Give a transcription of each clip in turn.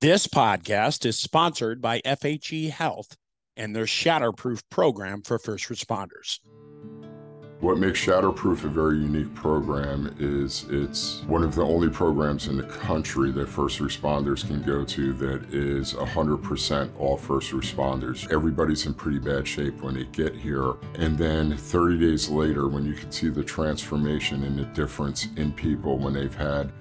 This podcast is sponsored by FHE Health and their Shatterproof program for first responders. What makes Shatterproof a very unique program is it's one of the only programs in the country that first responders can go to that is 100% all first responders. Everybody's in pretty bad shape when they get here. And then 30 days later, when you can see the transformation and the difference in people when they've had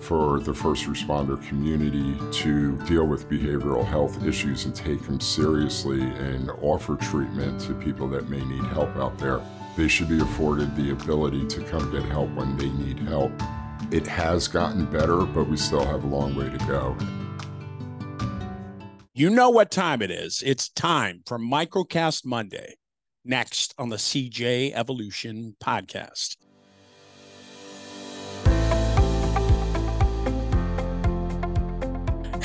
for the first responder community to deal with behavioral health issues and take them seriously and offer treatment to people that may need help out there. They should be afforded the ability to come get help when they need help. It has gotten better, but we still have a long way to go. You know what time it is. It's time for Microcast Monday, next on the CJ Evolution podcast.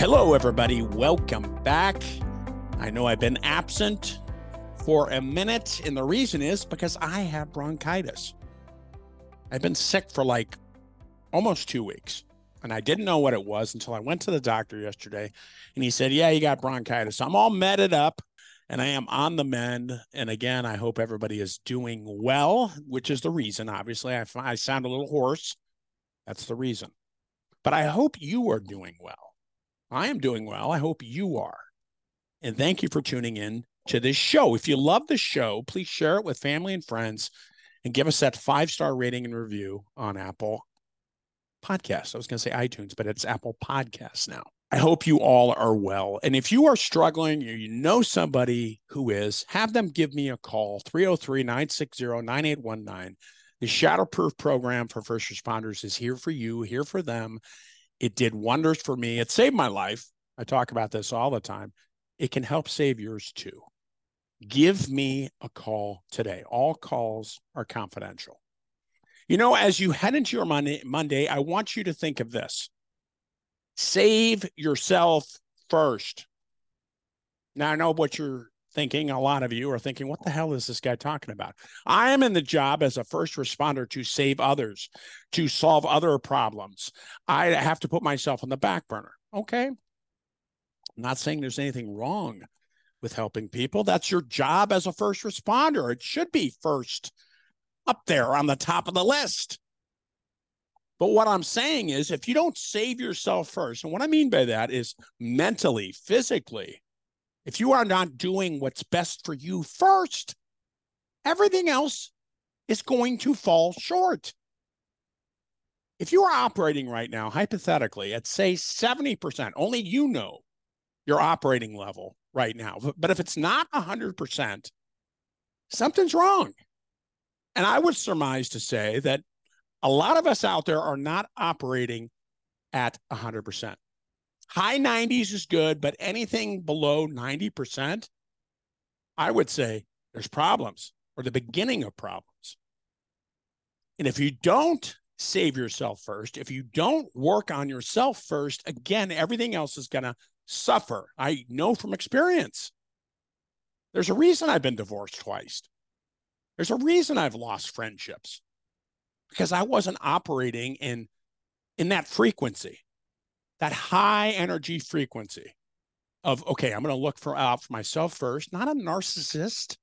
Hello, everybody. Welcome back. I know I've been absent for a minute, and the reason is because I have bronchitis. I've been sick for like almost two weeks, and I didn't know what it was until I went to the doctor yesterday, and he said, Yeah, you got bronchitis. So I'm all meted up and I am on the mend. And again, I hope everybody is doing well, which is the reason. Obviously, I, I sound a little hoarse. That's the reason. But I hope you are doing well. I am doing well. I hope you are. And thank you for tuning in to this show. If you love the show, please share it with family and friends and give us that five star rating and review on Apple Podcasts. I was going to say iTunes, but it's Apple Podcasts now. I hope you all are well. And if you are struggling or you know somebody who is, have them give me a call 303 960 9819. The Shatterproof program for first responders is here for you, here for them. It did wonders for me. It saved my life. I talk about this all the time. It can help save yours too. Give me a call today. All calls are confidential. You know, as you head into your Monday, Monday, I want you to think of this save yourself first. Now, I know what you're thinking, a lot of you are thinking, what the hell is this guy talking about? I am in the job as a first responder to save others, to solve other problems. I have to put myself on the back burner. Okay. I'm not saying there's anything wrong with helping people. That's your job as a first responder. It should be first up there on the top of the list. But what I'm saying is, if you don't save yourself first, and what I mean by that is mentally, physically, if you are not doing what's best for you first, everything else is going to fall short. If you are operating right now, hypothetically, at say 70%, only you know your operating level right now. But if it's not 100%, something's wrong. And I would surmise to say that a lot of us out there are not operating at 100%. High 90s is good, but anything below 90%, I would say there's problems or the beginning of problems. And if you don't save yourself first, if you don't work on yourself first, again, everything else is going to suffer. I know from experience. There's a reason I've been divorced twice. There's a reason I've lost friendships because I wasn't operating in in that frequency that high energy frequency of okay i'm going to look for out for myself first not a narcissist.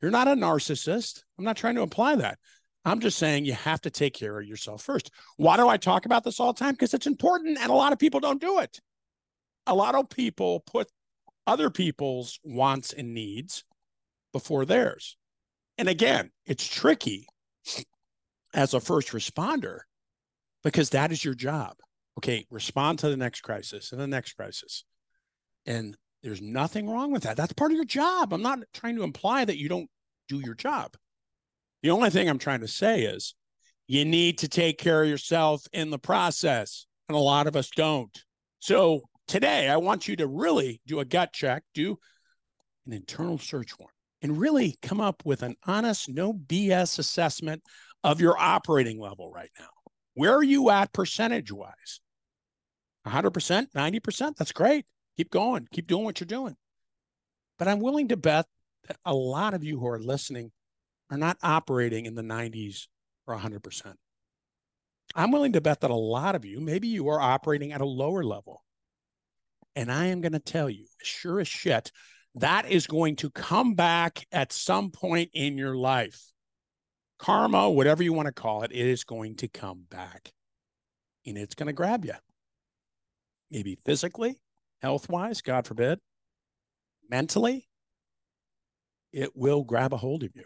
You're not a narcissist. I'm not trying to imply that. I'm just saying you have to take care of yourself first. Why do i talk about this all the time? Because it's important and a lot of people don't do it. A lot of people put other people's wants and needs before theirs. And again it's tricky as a first responder because that is your job okay, respond to the next crisis and the next crisis. And there's nothing wrong with that. That's part of your job. I'm not trying to imply that you don't do your job. The only thing I'm trying to say is you need to take care of yourself in the process. And a lot of us don't. So today, I want you to really do a gut check, do an internal search warrant, and really come up with an honest, no BS assessment of your operating level right now. Where are you at percentage wise? 100%, 90%? That's great. Keep going. Keep doing what you're doing. But I'm willing to bet that a lot of you who are listening are not operating in the 90s or 100%. I'm willing to bet that a lot of you, maybe you are operating at a lower level. And I am going to tell you, sure as shit, that is going to come back at some point in your life. Karma, whatever you want to call it, it is going to come back and it's going to grab you. Maybe physically, health wise, God forbid, mentally, it will grab a hold of you.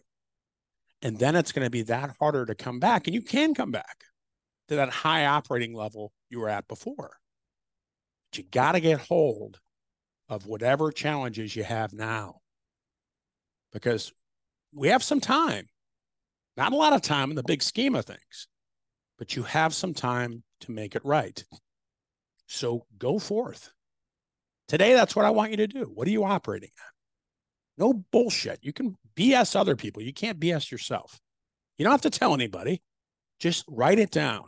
And then it's going to be that harder to come back. And you can come back to that high operating level you were at before. But you got to get hold of whatever challenges you have now because we have some time. Not a lot of time in the big scheme of things, but you have some time to make it right. So go forth. Today, that's what I want you to do. What are you operating at? No bullshit. You can BS other people. You can't BS yourself. You don't have to tell anybody. Just write it down.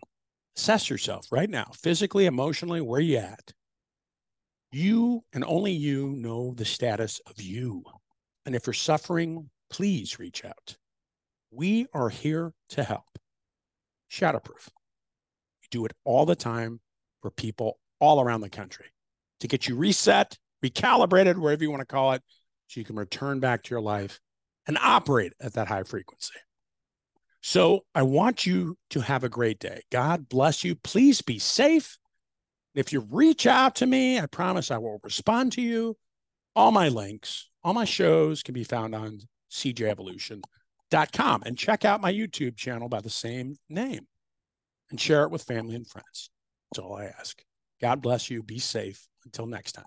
Assess yourself right now, physically, emotionally, where you at. You and only you know the status of you. And if you're suffering, please reach out. We are here to help. Shatterproof. We do it all the time for people all around the country to get you reset, recalibrated, wherever you want to call it, so you can return back to your life and operate at that high frequency. So I want you to have a great day. God bless you. Please be safe. If you reach out to me, I promise I will respond to you. All my links, all my shows can be found on cjevolution.com and check out my YouTube channel by the same name and share it with family and friends. That's all I ask. God bless you. Be safe. Until next time.